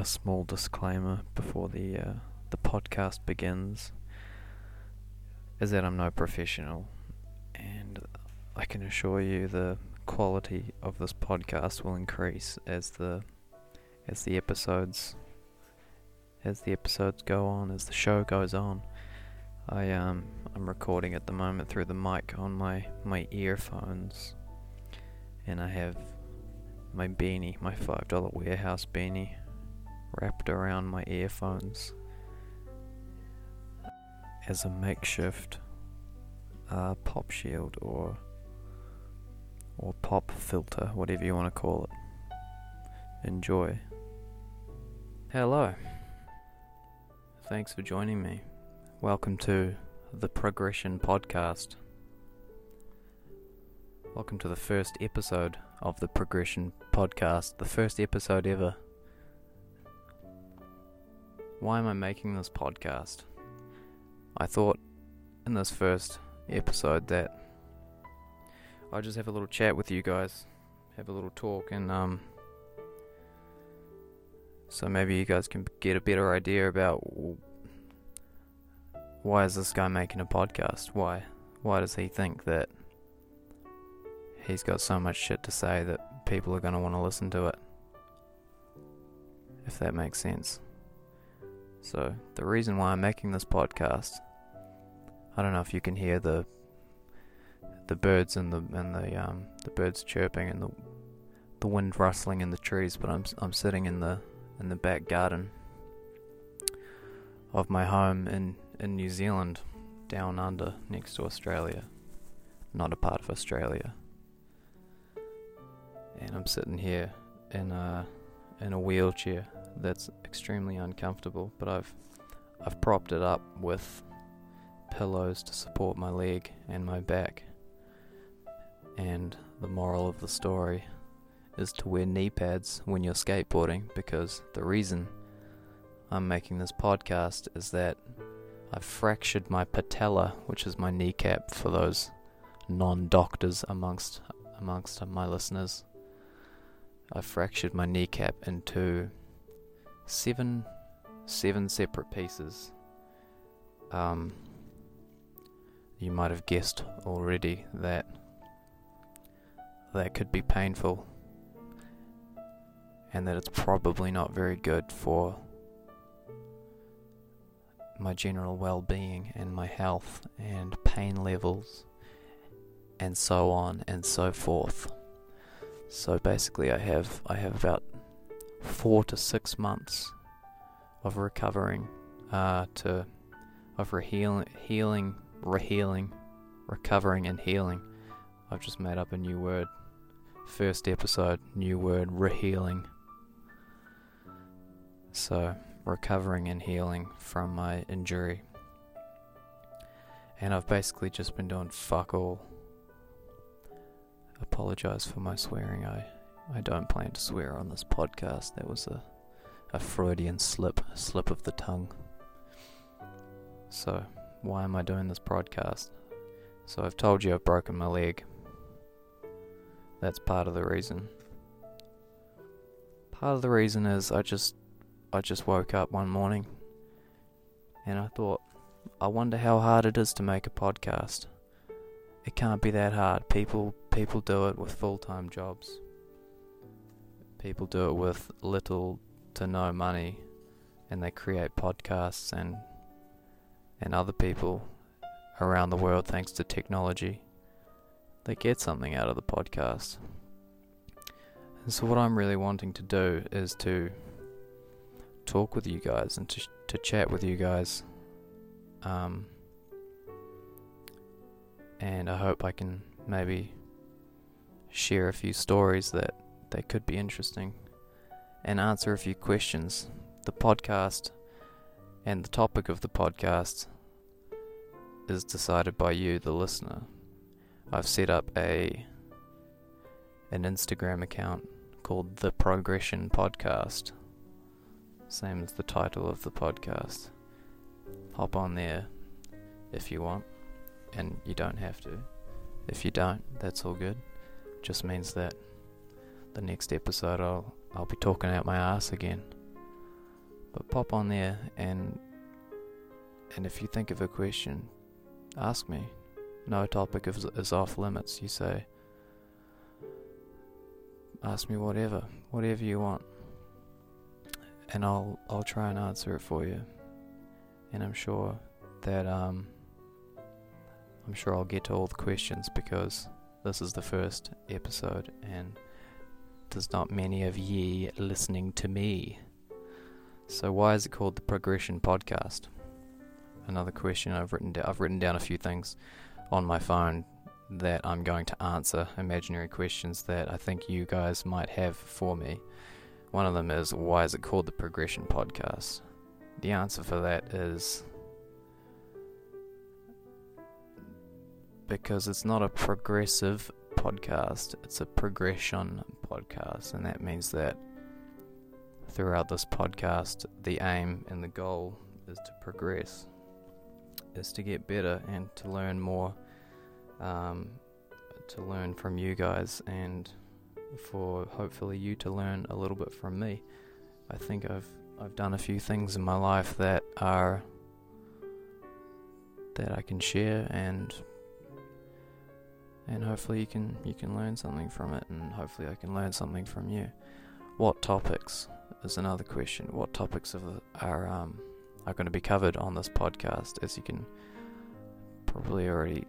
a small disclaimer before the uh, the podcast begins is that I'm no professional, and I can assure you the quality of this podcast will increase as the as the episodes as the episodes go on, as the show goes on. I um I'm recording at the moment through the mic on my my earphones, and I have my beanie, my five dollar warehouse beanie, wrapped around my earphones as a makeshift uh, pop shield or or pop filter, whatever you want to call it. Enjoy. Hello. Thanks for joining me. Welcome to the Progression Podcast. Welcome to the first episode of the Progression Podcast, the first episode ever. Why am I making this podcast? I thought in this first episode that I'd just have a little chat with you guys, have a little talk, and um, so maybe you guys can get a better idea about why is this guy making a podcast? Why? Why does he think that he's got so much shit to say that people are going to want to listen to it? If that makes sense. So, the reason why I'm making this podcast, I don't know if you can hear the the birds and the and the um the birds chirping and the the wind rustling in the trees, but I'm I'm sitting in the in the back garden of my home in in New Zealand, down under next to Australia, not a part of Australia. And I'm sitting here in a in a wheelchair that's extremely uncomfortable, but I've I've propped it up with pillows to support my leg and my back. And the moral of the story is to wear knee pads when you're skateboarding because the reason I'm making this podcast is that I've fractured my patella, which is my kneecap for those non-doctors amongst amongst my listeners. I fractured my kneecap into seven seven separate pieces. Um, you might have guessed already that that could be painful and that it's probably not very good for my general well being and my health and pain levels and so on and so forth. So basically I have I have about four to six months of recovering uh, to of rehealing healing rehealing recovering and healing. I've just made up a new word. First episode, new word, rehealing. So recovering and healing from my injury. And I've basically just been doing fuck all. Apologize for my swearing. I, I don't plan to swear on this podcast. That was a, a Freudian slip, a slip of the tongue. So, why am I doing this podcast? So, I've told you I've broken my leg. That's part of the reason. Part of the reason is I just I just woke up one morning and I thought, I wonder how hard it is to make a podcast. It can't be that hard. People people do it with full-time jobs. People do it with little to no money and they create podcasts and and other people around the world thanks to technology they get something out of the podcast. And so what I'm really wanting to do is to talk with you guys and to, to chat with you guys. Um, and I hope I can maybe share a few stories that, that could be interesting and answer a few questions. The podcast and the topic of the podcast is decided by you, the listener. I've set up a an Instagram account called The Progression Podcast same as the title of the podcast. Hop on there if you want, and you don't have to. If you don't, that's all good. Just means that the next episode I'll I'll be talking out my ass again. But pop on there and and if you think of a question, ask me. No topic is, is off limits. You say, ask me whatever, whatever you want, and I'll I'll try and answer it for you. And I'm sure that um I'm sure I'll get to all the questions because this is the first episode and there's not many of ye listening to me. So why is it called the Progression Podcast? Another question I've written down. I've written down a few things on my phone that I'm going to answer, imaginary questions that I think you guys might have for me. One of them is why is it called the Progression Podcast? The answer for that is because it's not a progressive podcast, it's a progression podcast, and that means that throughout this podcast, the aim and the goal is to progress, is to get better and to learn more, um, to learn from you guys, and for hopefully you to learn a little bit from me. I think I've I've done a few things in my life that are that I can share and and hopefully you can you can learn something from it and hopefully I can learn something from you. What topics is another question. What topics are um are going to be covered on this podcast as you can probably already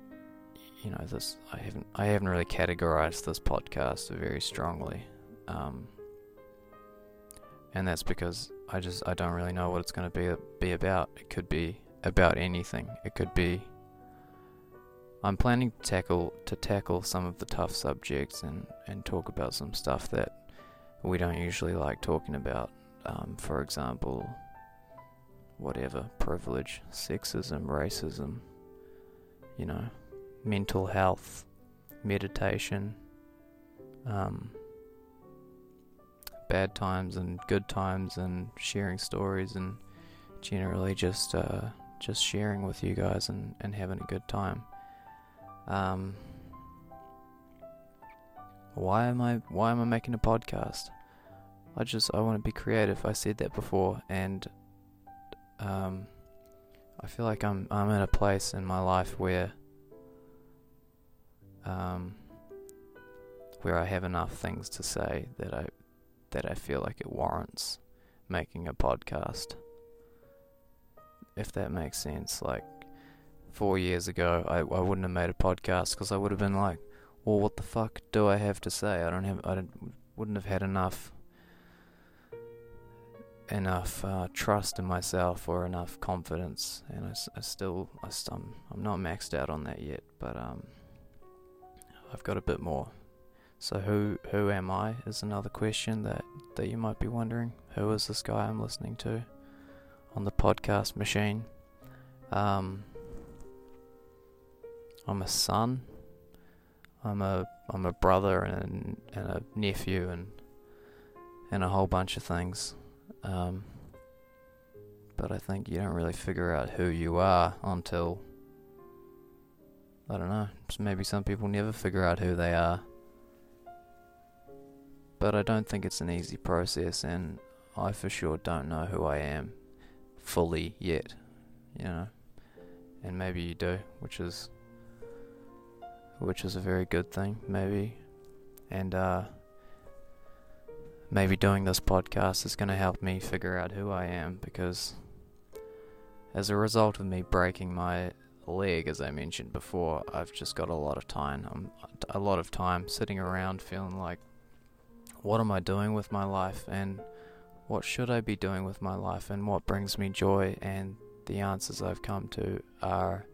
you know this I haven't I haven't really categorized this podcast very strongly. Um and that's because I just I don't really know what it's going to be be about. It could be about anything. It could be I'm planning to tackle to tackle some of the tough subjects and and talk about some stuff that we don't usually like talking about. Um, for example, whatever privilege, sexism, racism, you know, mental health, meditation, um, bad times and good times, and sharing stories and generally just uh, just sharing with you guys and, and having a good time. Um, why am I why am I making a podcast? I just I want to be creative. I said that before, and um, I feel like I'm I'm in a place in my life where um, where I have enough things to say that I that I feel like it warrants making a podcast. If that makes sense, like four years ago, I, I wouldn't have made a podcast because I would have been like, well, what the fuck do I have to say? I don't have, I don't, wouldn't have had enough, enough uh, trust in myself or enough confidence, and I, I still, I I'm, I'm not maxed out on that yet, but um, I've got a bit more. So who, who am I? Is another question that that you might be wondering. Who is this guy I'm listening to on the podcast machine? Um, I'm a son. I'm a I'm a brother and and a nephew and and a whole bunch of things. Um, but I think you don't really figure out who you are until I don't know. Maybe some people never figure out who they are. But I don't think it's an easy process, and I for sure don't know who I am fully yet. You know, and maybe you do, which is which is a very good thing, maybe. And uh, maybe doing this podcast is going to help me figure out who I am because, as a result of me breaking my leg, as I mentioned before, I've just got a lot of time. I'm, a lot of time sitting around feeling like, what am I doing with my life, and what should I be doing with my life, and what brings me joy? And the answers I've come to are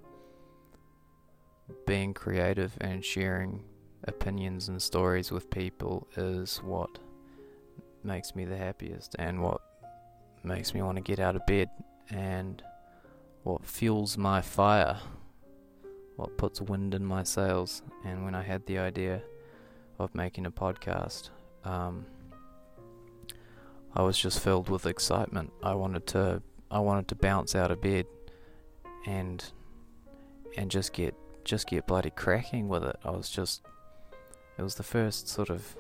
being creative and sharing opinions and stories with people is what makes me the happiest and what makes me want to get out of bed and what fuels my fire, what puts wind in my sails. And when I had the idea of making a podcast, um, I was just filled with excitement. I wanted to, I wanted to bounce out of bed and and just get just get bloody cracking with it. I was just, it was the first sort of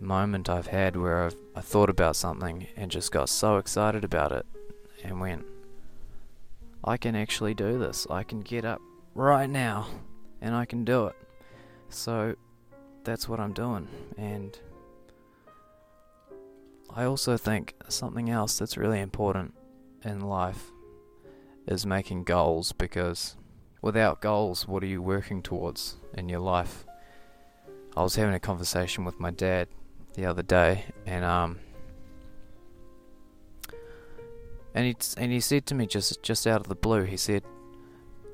moment I've had where I've I thought about something and just got so excited about it and went, I can actually do this. I can get up right now and I can do it. So that's what I'm doing. And I also think something else that's really important in life is making goals because without goals, what are you working towards in your life? I was having a conversation with my dad the other day, and um, and he and he said to me just just out of the blue, he said,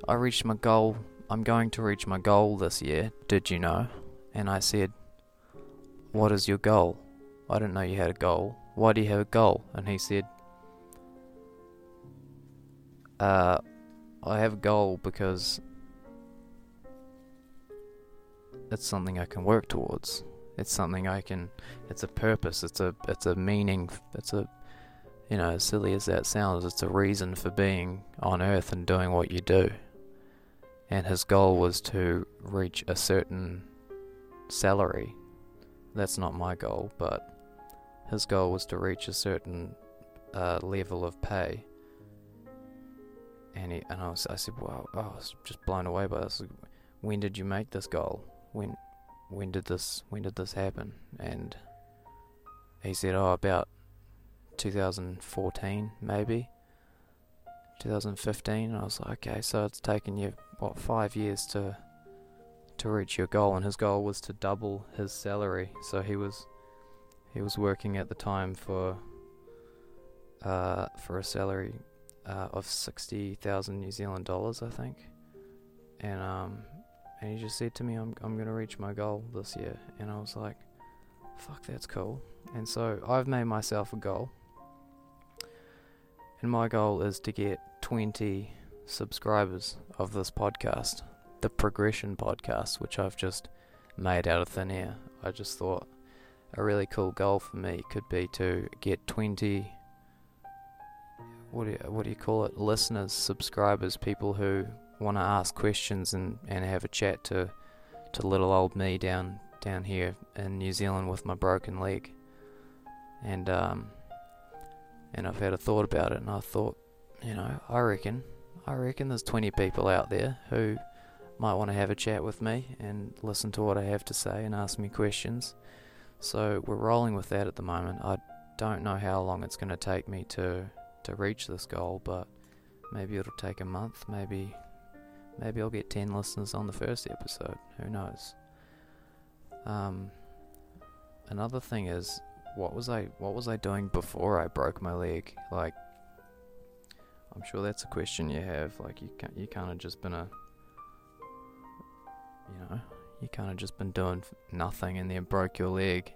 "I reached my goal. I'm going to reach my goal this year. Did you know?" And I said, "What is your goal?" I didn't know you had a goal. Why do you have a goal? And he said, uh, I have a goal because it's something I can work towards. It's something I can. It's a purpose. It's a. It's a meaning. It's a. You know, as silly as that sounds, it's a reason for being on Earth and doing what you do. And his goal was to reach a certain salary. That's not my goal, but his goal was to reach a certain uh, level of pay and he, and I was I said, well, I was just blown away by this. When did you make this goal? When when did this when did this happen? And he said, oh, about 2014 maybe, 2015. And I was like, okay, so it's taken you what five years to to reach your goal, and his goal was to double his salary. So he was he was working at the time for uh, for a salary uh, of sixty thousand New Zealand dollars, I think. And um, and he just said to me, "I'm I'm gonna reach my goal this year," and I was like, "Fuck, that's cool." And so I've made myself a goal, and my goal is to get twenty subscribers of this podcast, the Progression Podcast, which I've just made out of thin air. I just thought a really cool goal for me could be to get twenty what do you, what do you call it? Listeners, subscribers, people who want to ask questions and, and have a chat to to little old me down down here in New Zealand with my broken leg. And um and I've had a thought about it and I thought, you know, I reckon I reckon there's 20 people out there who might want to have a chat with me and listen to what I have to say and ask me questions. So we're rolling with that at the moment. I don't know how long it's going to take me to to reach this goal, but maybe it'll take a month. Maybe maybe I'll get ten listeners on the first episode. Who knows? Um, another thing is, what was I what was I doing before I broke my leg? Like, I'm sure that's a question you have. Like, you can you kind of just been a, you know, you kind of just been doing nothing and then broke your leg,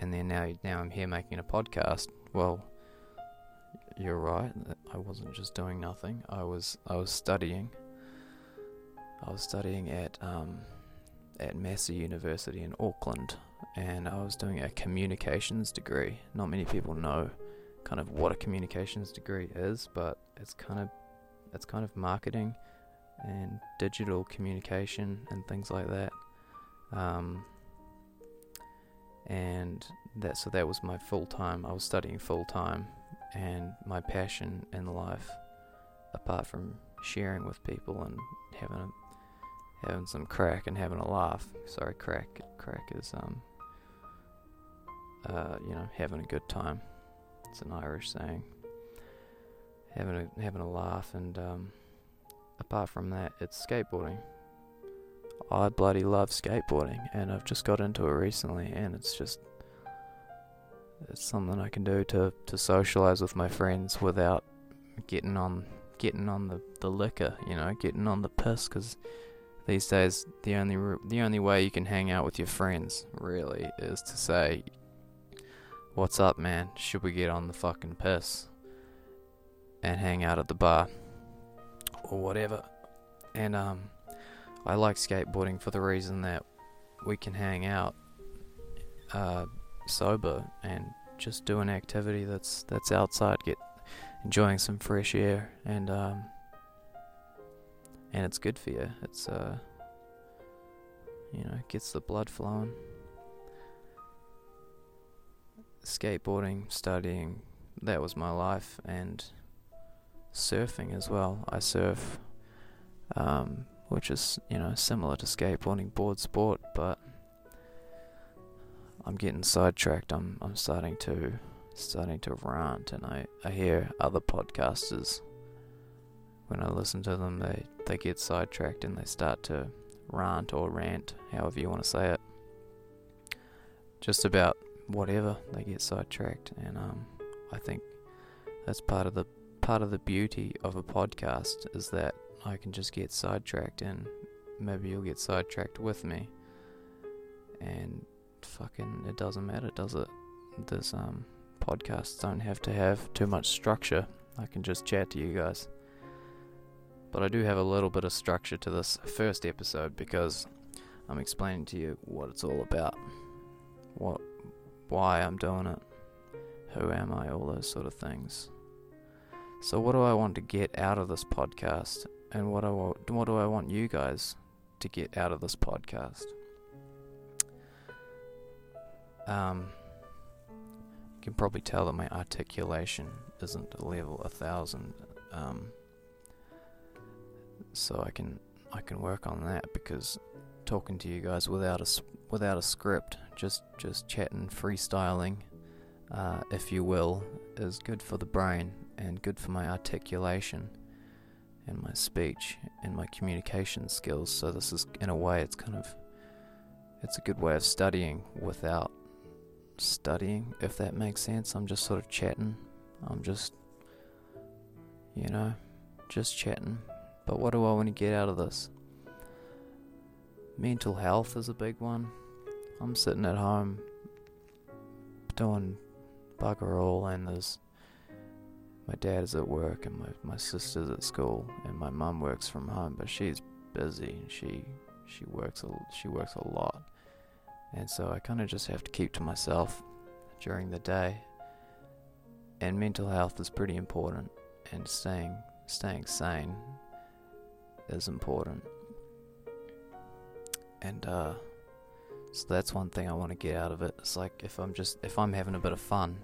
and then now now I'm here making a podcast. Well, you're right. I wasn't just doing nothing. I was I was studying. I was studying at um, at Massey University in Auckland, and I was doing a communications degree. Not many people know kind of what a communications degree is, but it's kind of it's kind of marketing and digital communication and things like that. Um, and that so that was my full time. I was studying full time and my passion in life, apart from sharing with people and having a, having some crack and having a laugh. Sorry, crack crack is um uh you know having a good time. It's an Irish saying. Having a having a laugh and um apart from that, it's skateboarding. I bloody love skateboarding, and I've just got into it recently, and it's just it's something I can do to, to socialize with my friends without getting on getting on the, the liquor, you know, getting on the piss. Because these days, the only the only way you can hang out with your friends really is to say, "What's up, man? Should we get on the fucking piss and hang out at the bar or whatever?" And um, I like skateboarding for the reason that we can hang out. Uh, sober and just do an activity that's that's outside, get enjoying some fresh air, and um, and it's good for you. It's uh, you know, gets the blood flowing. skateboarding, studying, that was my life, and surfing as well. I surf, um, which is you know similar to skateboarding, board sport, but I'm getting sidetracked. I'm I'm starting to starting to rant, and I I hear other podcasters when I listen to them, they they get sidetracked and they start to rant or rant, however you want to say it, just about whatever. They get sidetracked, and um, I think that's part of the part of the beauty of a podcast is that I can just get sidetracked, and maybe you'll get sidetracked with me, and fucking it doesn't matter, does it? This um podcasts don't have to have too much structure. I can just chat to you guys. But I do have a little bit of structure to this first episode because I'm explaining to you what it's all about. What why I'm doing it. Who am I? All those sort of things. So what do I want to get out of this podcast and what I what do I want you guys to get out of this podcast? Um you can probably tell that my articulation isn't a level a thousand. Um, so I can I can work on that because talking to you guys without a without a script, just just chatting, freestyling, uh, if you will, is good for the brain and good for my articulation and my speech and my communication skills. So this is in a way it's kind of it's a good way of studying without studying, if that makes sense. I'm just sort of chatting. I'm just, you know, just chatting. But what do I want to get out of this? Mental health is a big one. I'm sitting at home doing bugger all, and there's my dad is at work, and my, my sister's at school, and my mum works from home, but she's busy she she works a, she works a lot and so I kind of just have to keep to myself during the day. And mental health is pretty important, and staying staying sane is important. And uh, so that's one thing I want to get out of it. It's like if I'm just if I'm having a bit of fun,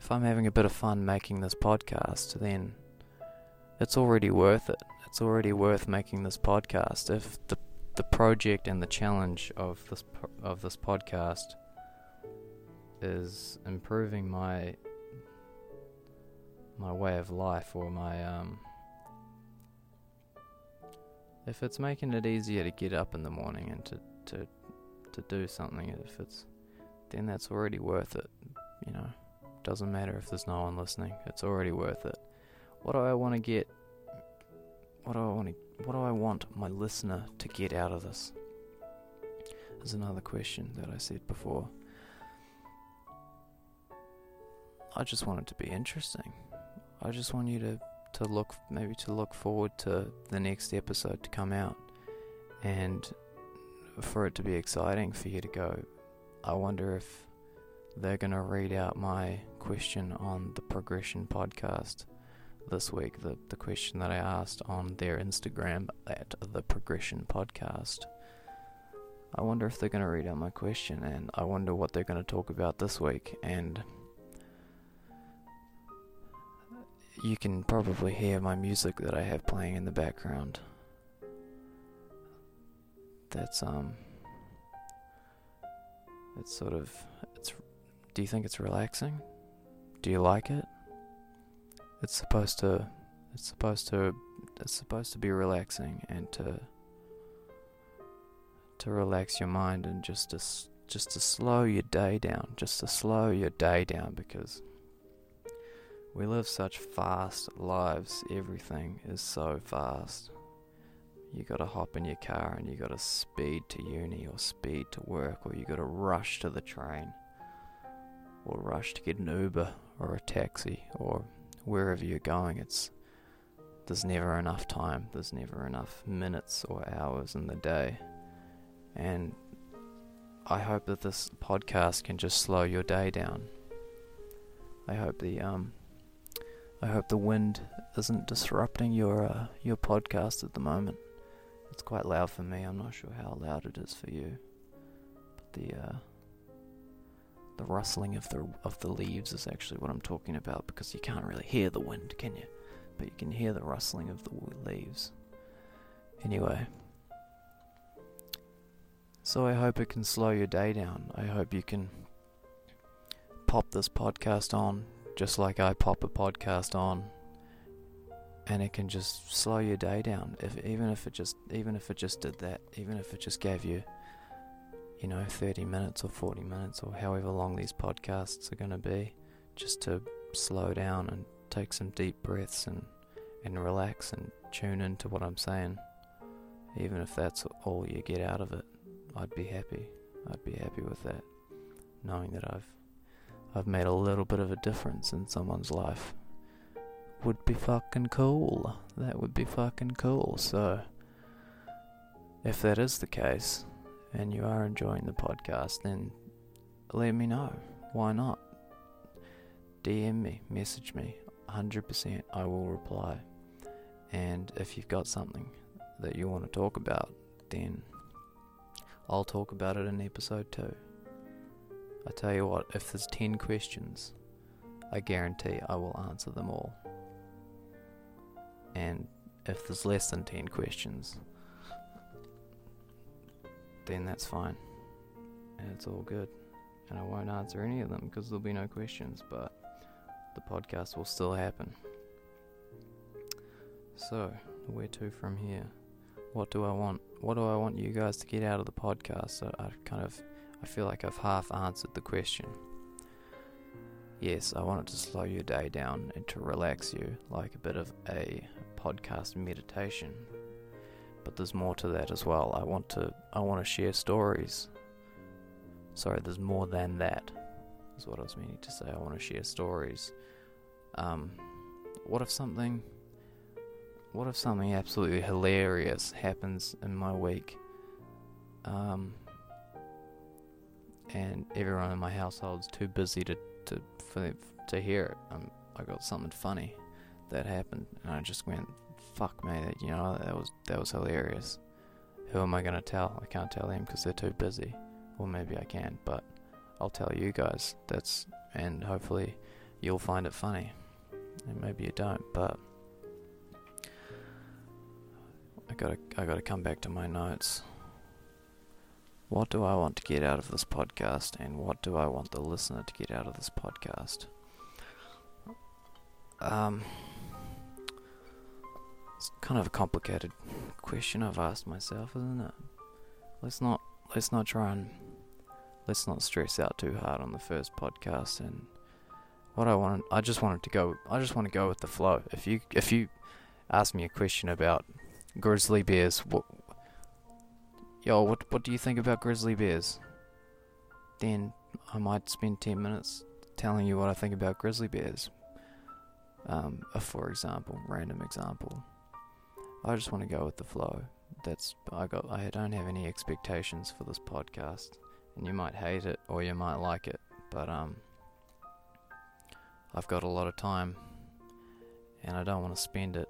if I'm having a bit of fun making this podcast, then it's already worth it. It's already worth making this podcast. If the the project and the challenge of this of this podcast is improving my my way of life or my um if it's making it easier to get up in the morning and to to to do something if it's then that's already worth it you know. Doesn't matter if there's no one listening it's already worth it. What do i want to get what do i want to what do I want my listener to get out of this? There's another question that I said before. I just want it to be interesting. I just want you to, to look, maybe to look forward to the next episode to come out and for it to be exciting for you to go. I wonder if they're going to read out my question on the Progression podcast this week the, the question that I asked on their Instagram at the Progression Podcast. I wonder if they're going to read out my question, and I wonder what they're going to talk about this week. And you can probably hear my music that I have playing in the background. That's um, it's sort of it's. Do you think it's relaxing? Do you like it? It's supposed to it's supposed to it's supposed to be relaxing and to to relax your mind and just to just to slow your day down, just to slow your day down because we live such fast lives. Everything is so fast. You gotta hop in your car and you gotta speed to uni or speed to work or you gotta rush to the train or rush to get an Uber or a taxi or wherever you're going, it's there's never enough time. There's never enough minutes or hours in the day. And I hope that this podcast can just slow your day down. I hope the um I hope the wind isn't disrupting your uh, your podcast at the moment. It's quite loud for me. I'm not sure how loud it is for you. But the uh The rustling of the of the leaves is actually what I'm talking about because you can't really hear the wind, can you? But you can hear the rustling of the leaves. Anyway, so I hope it can slow your day down. I hope you can pop this podcast on just like I pop a podcast on and it can just slow your day down if even if it just even if it just did that even if it just gave you you know 30 minutes or 40 minutes or however long these podcasts are going to be just to slow down and take some deep breaths and and relax and tune into what I'm saying even if that's all you get out of it I'd be happy I'd be happy with that knowing that I've I've made a little bit of a difference in someone's life would be fucking cool. That would be fucking cool. So, if that is the case, and you are enjoying the podcast, then let me know. Why not? DM me, message me. 100% I will reply. And if you've got something that you want to talk about, then I'll talk about it in episode 2. I tell you what, if there's 10 questions, I guarantee I will answer them all. And if there's less than 10 questions, then that's fine. And it's all good. And I won't answer any of them because there'll be no questions, but the podcast will still happen. So, where to from here? What do I want? What do I want you guys to get out of the podcast? So I kind of I feel like I've half answered the question. Yes, I want it to slow your day down and to relax you, like a bit of a podcast meditation. But there's more to that as well. I want to I want to share stories. Sorry, there's more than that. Is what I was meaning to say. I want to share stories. Um, what if something what if something absolutely hilarious happens in my week? Um, and everyone in my household's too busy to to for, to hear it. Um, I got something funny that happened, and I just went, "Fuck me!" You know that was that was hilarious. Who am I gonna tell? I can't tell them because they're too busy. Or maybe I can, but I'll tell you guys. That's and hopefully you'll find it funny, and maybe you don't. But I gotta I gotta come back to my notes. What do I want to get out of this podcast, and what do I want the listener to get out of this podcast? Um, it's kind of a complicated question I've asked myself, isn't it? Let's not let's not try and let's not stress out too hard on the first podcast. And what I want, I just wanted to go. I just want to go with the flow. If you if you ask me a question about grizzly bears, what yo, what what do you think about grizzly bears? Then I might spend ten minutes telling you what I think about grizzly bears. Um, for example, random example. I just want to go with the flow. That's I got. I don't have any expectations for this podcast, and you might hate it or you might like it, but um, I've got a lot of time, and I don't want to spend it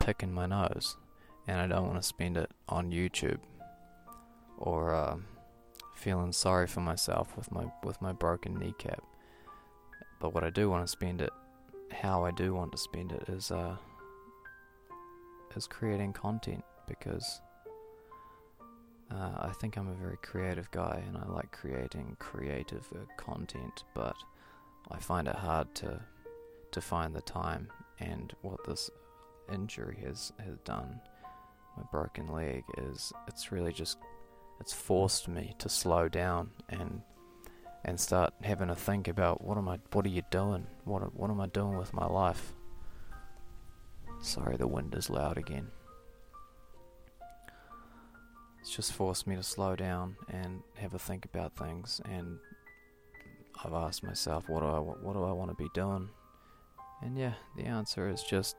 picking my nose, and I don't want to spend it on YouTube or uh, feeling sorry for myself with my with my broken kneecap. But what I do want to spend it, how I do want to spend it, is uh, is creating content because uh, I think I'm a very creative guy and I like creating creative uh, content, but I find it hard to to find the time. And what this injury has has done, my broken leg, is it's really just it's forced me to slow down and and start having to think about what am I what are you doing? What what am I doing with my life? Sorry the wind is loud again. It's just forced me to slow down and have a think about things and I've asked myself what do I what do I want to be doing? And yeah, the answer is just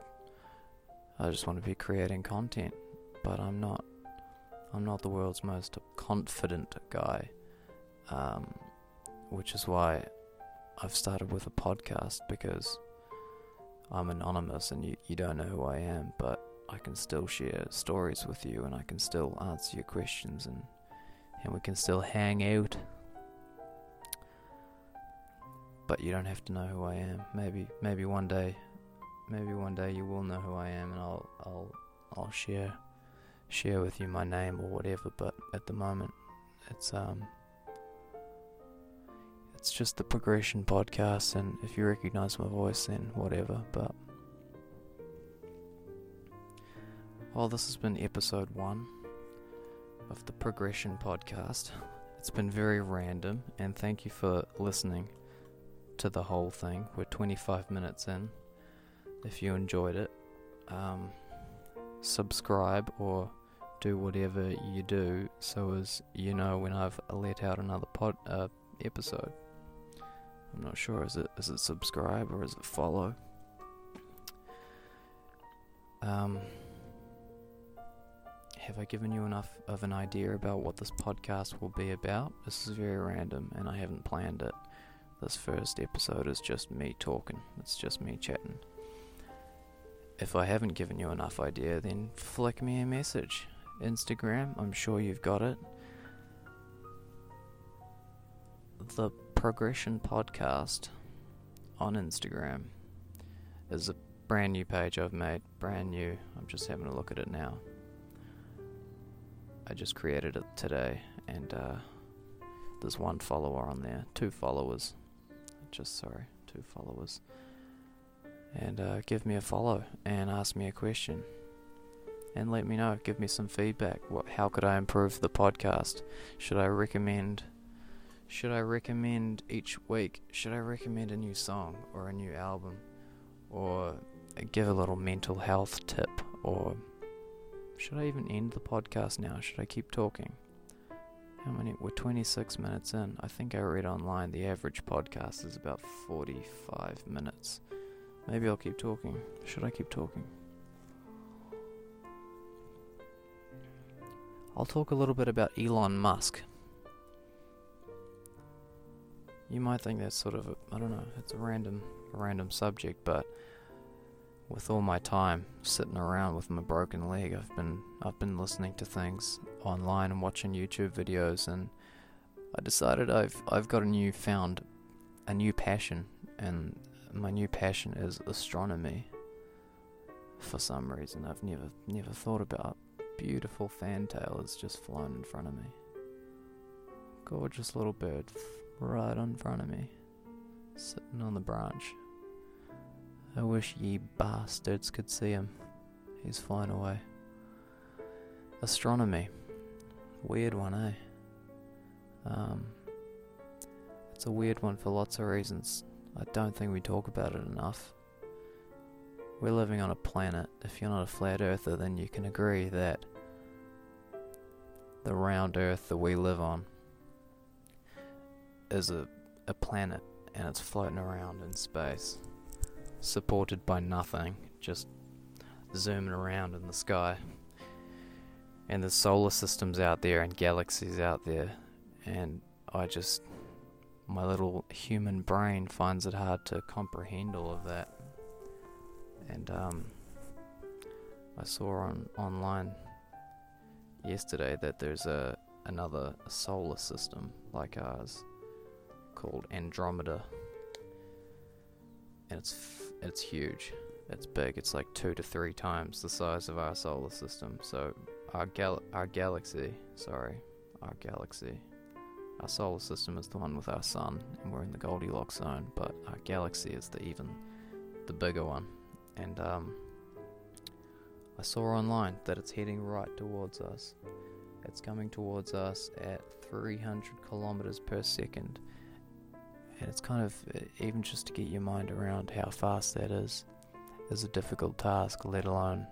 I just want to be creating content, but I'm not I'm not the world's most confident guy, um, which is why I've started with a podcast because I'm anonymous and you, you don't know who I am, but I can still share stories with you and I can still answer your questions and, and we can still hang out. but you don't have to know who I am. Maybe maybe one day, maybe one day you will know who I am, and I'll I'll I'll share share with you my name or whatever. But at the moment, it's um it's just the progression podcast, and if you recognize my voice, then whatever. But well, this has been episode one of the progression podcast. It's been very random, and thank you for listening to the whole thing. We're 25 minutes in. If you enjoyed it, um, subscribe or do whatever you do so as you know when I've let out another pod uh, episode. I'm not sure. Is it is it subscribe or is it follow? Um, have I given you enough of an idea about what this podcast will be about? This is very random and I haven't planned it. This first episode is just me talking. It's just me chatting. If I haven't given you enough idea, then flick me a message. Instagram, I'm sure you've got it. The Progression Podcast on Instagram is a brand new page I've made. Brand new. I'm just having a look at it now. I just created it today, and uh, there's one follower on there. Two followers. Just sorry, two followers. And uh, give me a follow and ask me a question and let me know. Give me some feedback. What? How could I improve the podcast? Should I recommend? Should I recommend each week? Should I recommend a new song or a new album, or give a little mental health tip? Or should I even end the podcast now? Should I keep talking? How many? We're 26 minutes in. I think I read online the average podcast is about 45 minutes. Maybe I'll keep talking. Should I keep talking? I'll talk a little bit about Elon Musk. You might think that's sort of I don't know, it's a random a random subject, but with all my time sitting around with my broken leg, I've been I've been listening to things online and watching YouTube videos and I decided I've I've got a new found a new passion and my new passion is astronomy. For some reason I've never never thought about beautiful fantail has just flown in front of me. Gorgeous little bird right in front of me, sitting on the branch. I wish ye bastards could see him. He's flying away. Astronomy. Weird one, eh? Um, it's a weird one for lots of reasons. I don't think we talk about it enough. We're living on a planet. If you're not a flat earther, then you can agree that the round earth that we live on is a, a planet and it's floating around in space, supported by nothing, just zooming around in the sky. And there's solar systems out there and galaxies out there, and I just, my little human brain finds it hard to comprehend all of that. And um, I saw on online yesterday that there's a another solar system like ours called Andromeda, and it's f- it's huge. It's big. It's like two to three times the size of our solar system. So our gal our galaxy, sorry, our galaxy, our solar system is the one with our sun, and we're in the Goldilocks zone. But our galaxy is the even the bigger one, and um, I saw online that it's heading right towards us. It's coming towards us at 300 kilometers per second. And it's kind of, uh, even just to get your mind around how fast that is, is a difficult task, let alone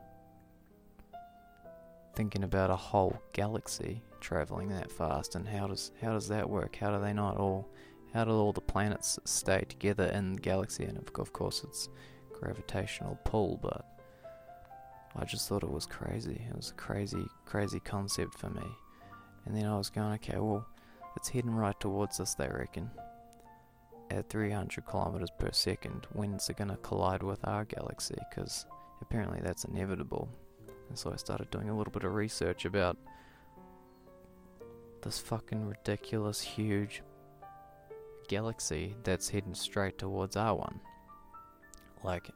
thinking about a whole galaxy traveling that fast and how does how does that work? How do they not all how do all the planets stay together in the galaxy? And of course, it's gravitational pull, but I just thought it was crazy. It was a crazy, crazy concept for me. And then I was going, okay, well, it's heading right towards us, they reckon. At 300 kilometers per second, when's it going to collide with our galaxy? Because apparently that's inevitable. And so I started doing a little bit of research about this fucking ridiculous, huge galaxy that's heading straight towards our one. Like,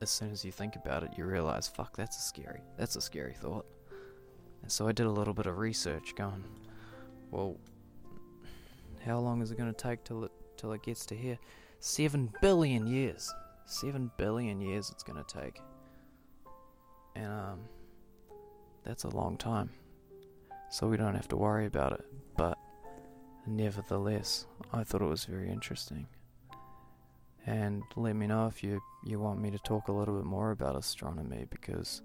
as soon as you think about it, you realize, fuck, that's a scary, that's a scary thought. And so I did a little bit of research, going, well, how long is it going to take till it till it gets to here? Seven billion years. Seven billion years it's going to take. And um, that's a long time. So we don't have to worry about it. But nevertheless, I thought it was very interesting. And let me know if you, you want me to talk a little bit more about astronomy because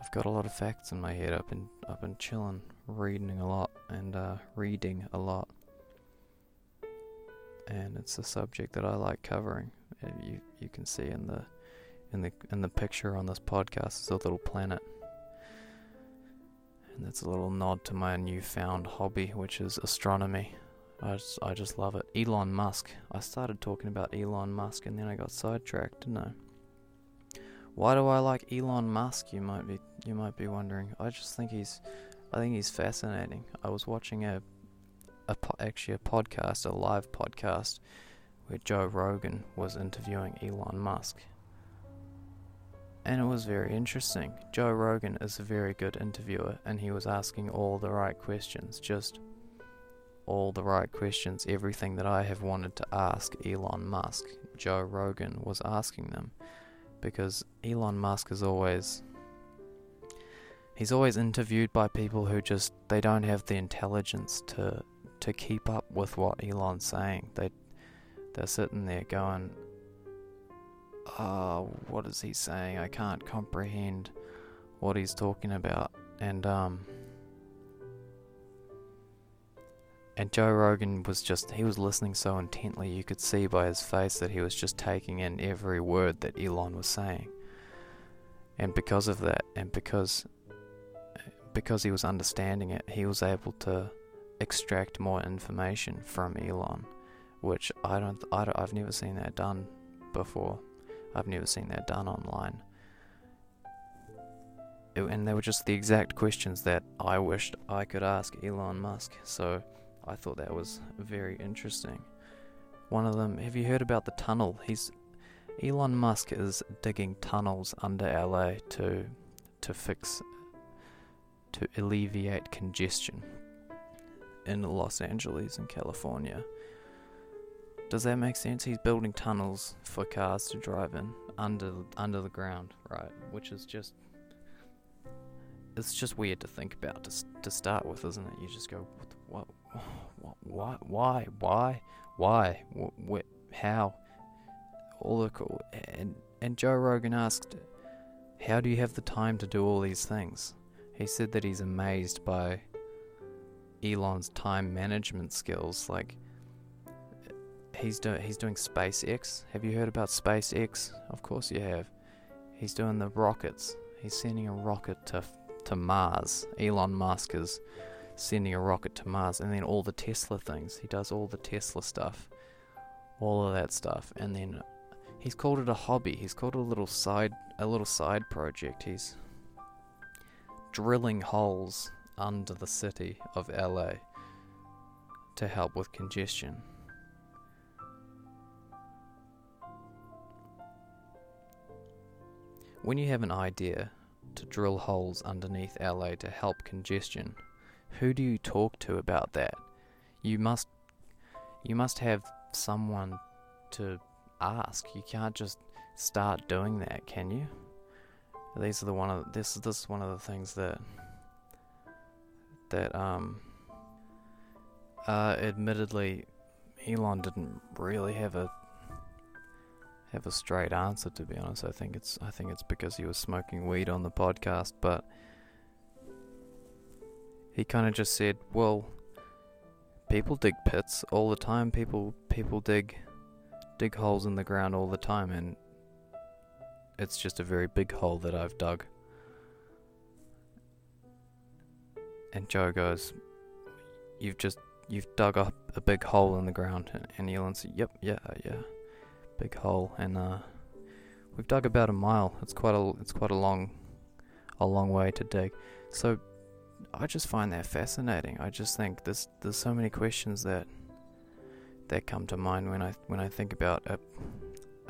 I've got a lot of facts in my head. I've been I've been chilling, reading a lot and uh, reading a lot, and it's a subject that I like covering. Uh, you you can see in the in the in the picture on this podcast is a little planet, and that's a little nod to my newfound hobby, which is astronomy. I just, I just love it. Elon Musk. I started talking about Elon Musk and then I got sidetracked, didn't I? Why do I like Elon Musk? You might be you might be wondering. I just think he's I think he's fascinating. I was watching a a po- actually a podcast, a live podcast where Joe Rogan was interviewing Elon Musk. And it was very interesting. Joe Rogan is a very good interviewer and he was asking all the right questions, just all the right questions, everything that I have wanted to ask Elon Musk. Joe Rogan was asking them because Elon Musk is always he's always interviewed by people who just they don't have the intelligence to to keep up with what Elon's saying. They they're sitting there going, "Oh, what is he saying? I can't comprehend what he's talking about." And um and Joe Rogan was just he was listening so intently you could see by his face that he was just taking in every word that Elon was saying. And because of that and because because he was understanding it, he was able to extract more information from Elon, which I don't I don't, I've never seen that done before. I've never seen that done online. It, and they were just the exact questions that I wished I could ask Elon Musk. So I thought that was very interesting. One of them, have you heard about the tunnel? He's Elon Musk is digging tunnels under LA to to fix to alleviate congestion in Los Angeles in California. Does that make sense? He's building tunnels for cars to drive in under under the ground, right? Which is just it's just weird to think about to to start with, isn't it? You just go, what, what, why, why, why, why, what, how, all the cool. And and Joe Rogan asked, how do you have the time to do all these things? He said that he's amazed by Elon's time management skills. Like he's doing he's doing SpaceX. Have you heard about SpaceX? Of course you have. He's doing the rockets. He's sending a rocket to to Mars. Elon Musk is sending a rocket to Mars, and then all the Tesla things. He does all the Tesla stuff, all of that stuff, and then he's called it a hobby. He's called it a little side, a little side project. He's drilling holes under the city of LA to help with congestion. When you have an idea to drill holes underneath LA to help congestion, who do you talk to about that? You must you must have someone to ask. You can't just start doing that, can you? These are the one of this this is one of the things that that um uh admittedly Elon didn't really have a have a straight answer to be honest. I think it's I think it's because he was smoking weed on the podcast, but he kind of just said, "Well, people dig pits all the time. People people dig dig holes in the ground all the time, and it's just a very big hole that I've dug." And Joe goes, "You've just you've dug up a big hole in the ground." And Elon said, "Yep, yeah, yeah, big hole." And uh, we've dug about a mile. It's quite a it's quite a long a long way to dig. So I just find that fascinating. I just think there's there's so many questions that that come to mind when I when I think about a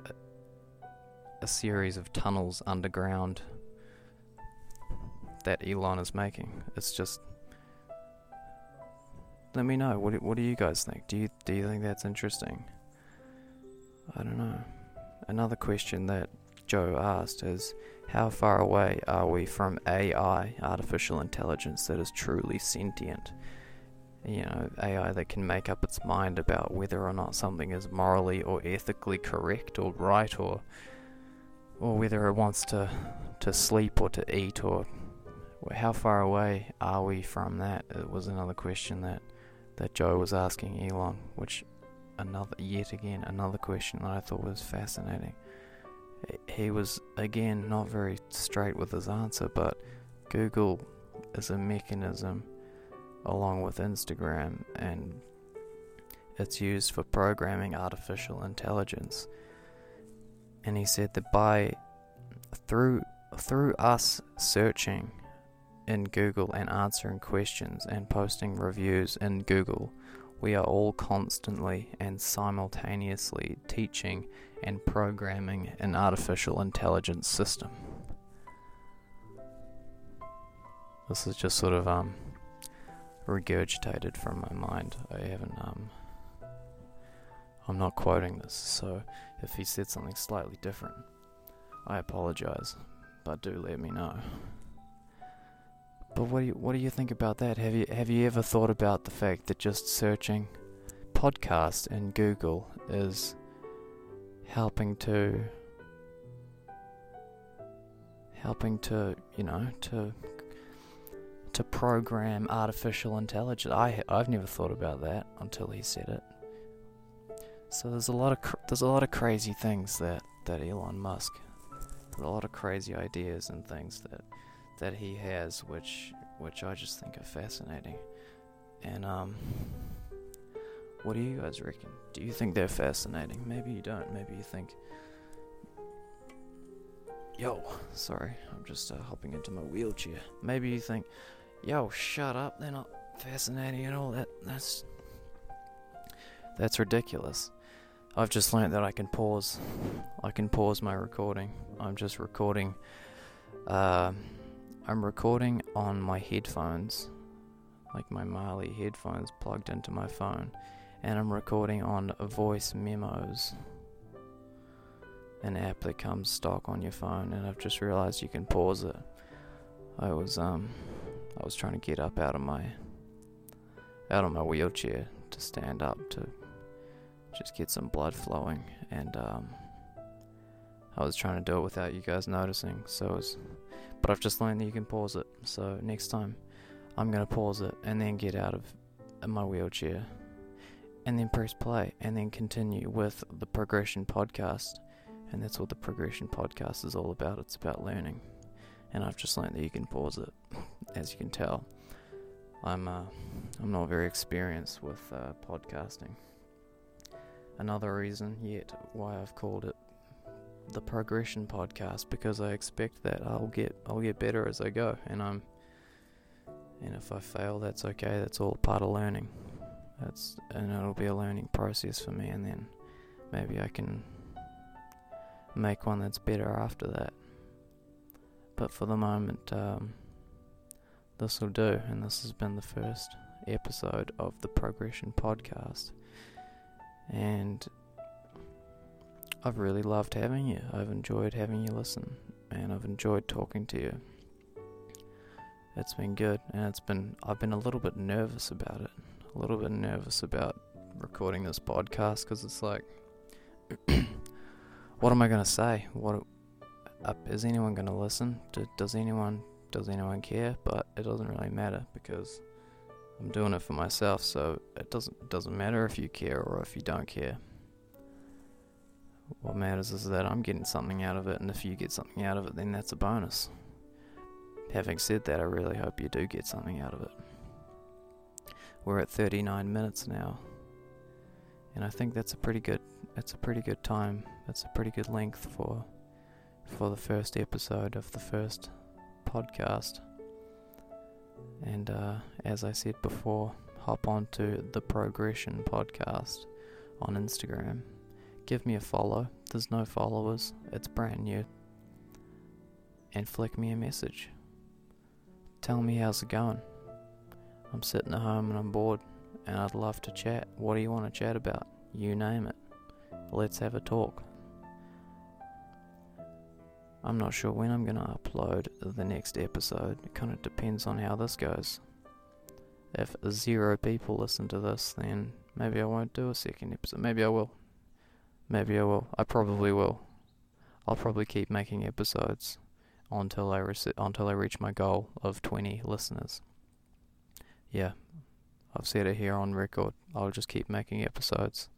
a, a series of tunnels underground that Elon is making. It's just let me know. What do, what do you guys think? Do you do you think that's interesting? I don't know. Another question that Joe asked is how far away are we from AI, artificial intelligence that is truly sentient? You know, AI that can make up its mind about whether or not something is morally or ethically correct or right or or whether it wants to to sleep or to eat or how far away are we from that? It was another question that that Joe was asking Elon, which another yet again another question that I thought was fascinating. He was again not very straight with his answer, but Google is a mechanism along with Instagram and it's used for programming artificial intelligence. And he said that by through through us searching in Google and answering questions and posting reviews in Google, we are all constantly and simultaneously teaching and programming an artificial intelligence system. This is just sort of um, regurgitated from my mind. I haven't um, I'm not quoting this, so if he said something slightly different, I apologize, but do let me know. But what do you what do you think about that? Have you have you ever thought about the fact that just searching podcast in Google is helping to helping to you know to to program artificial intelligence. I I've never thought about that until he said it. So there's a lot of cr- there's a lot of crazy things that that Elon Musk, a lot of crazy ideas and things that that he has, which which I just think are fascinating. And um, what do you guys reckon? Do you think they're fascinating? Maybe you don't. Maybe you think. Yo, sorry, I'm just uh, hopping into my wheelchair. Maybe you think, yo, shut up, they're not fascinating at all. That that's that's ridiculous. I've just learned that I can pause. I can pause my recording. I'm just recording. Uh, I'm recording on my headphones, like my Marley headphones plugged into my phone, and I'm recording on Voice Memos, an app that comes stock on your phone, and I've just realized you can pause it. I was um I was trying to get up out of my out of my wheelchair to stand up to just get some blood flowing and um I was trying to do it without you guys noticing, so it was but I've just learned that you can pause it. So next time, I'm going to pause it and then get out of my wheelchair and then press play and then continue with the progression podcast. And that's what the progression podcast is all about. It's about learning. And I've just learned that you can pause it. As you can tell, I'm uh, I'm not very experienced with uh, podcasting. Another reason yet why I've called it the progression podcast because I expect that I'll get I'll get better as I go and I'm and if I fail that's okay. That's all part of learning. That's and it'll be a learning process for me and then maybe I can make one that's better after that. But for the moment um, this will do and this has been the first episode of the progression podcast. And I've really loved having you. I've enjoyed having you listen, and I've enjoyed talking to you. It's been good, and it's been I've been a little bit nervous about it. A little bit nervous about recording this podcast because it's like, what am I gonna say? What uh, is anyone gonna listen? Do, does anyone does anyone care? But it doesn't really matter because I'm doing it for myself. So it doesn't doesn't matter if you care or if you don't care what matters is that I'm getting something out of it, and if you get something out of it, then that's a bonus. Having said that, I really hope you do get something out of it. We're at 39 minutes now, and I think that's a pretty good. That's a pretty good time. That's a pretty good length for for the first episode of the first podcast. And uh, as I said before, hop on to the Progression podcast on Instagram. Give me a follow. There's no followers, it's brand new. And flick me a message. Tell me how's it going. I'm sitting at home and I'm bored, and I'd love to chat. What do you want to chat about? You name it. Let's have a talk. I'm not sure when I'm going to upload the next episode. It kind of depends on how this goes. If zero people listen to this, then maybe I won't do a second episode. Maybe I will. Maybe I will. I probably will. I'll probably keep making episodes until I rec- until I reach my goal of 20 listeners. Yeah, I've said it here on record. I'll just keep making episodes.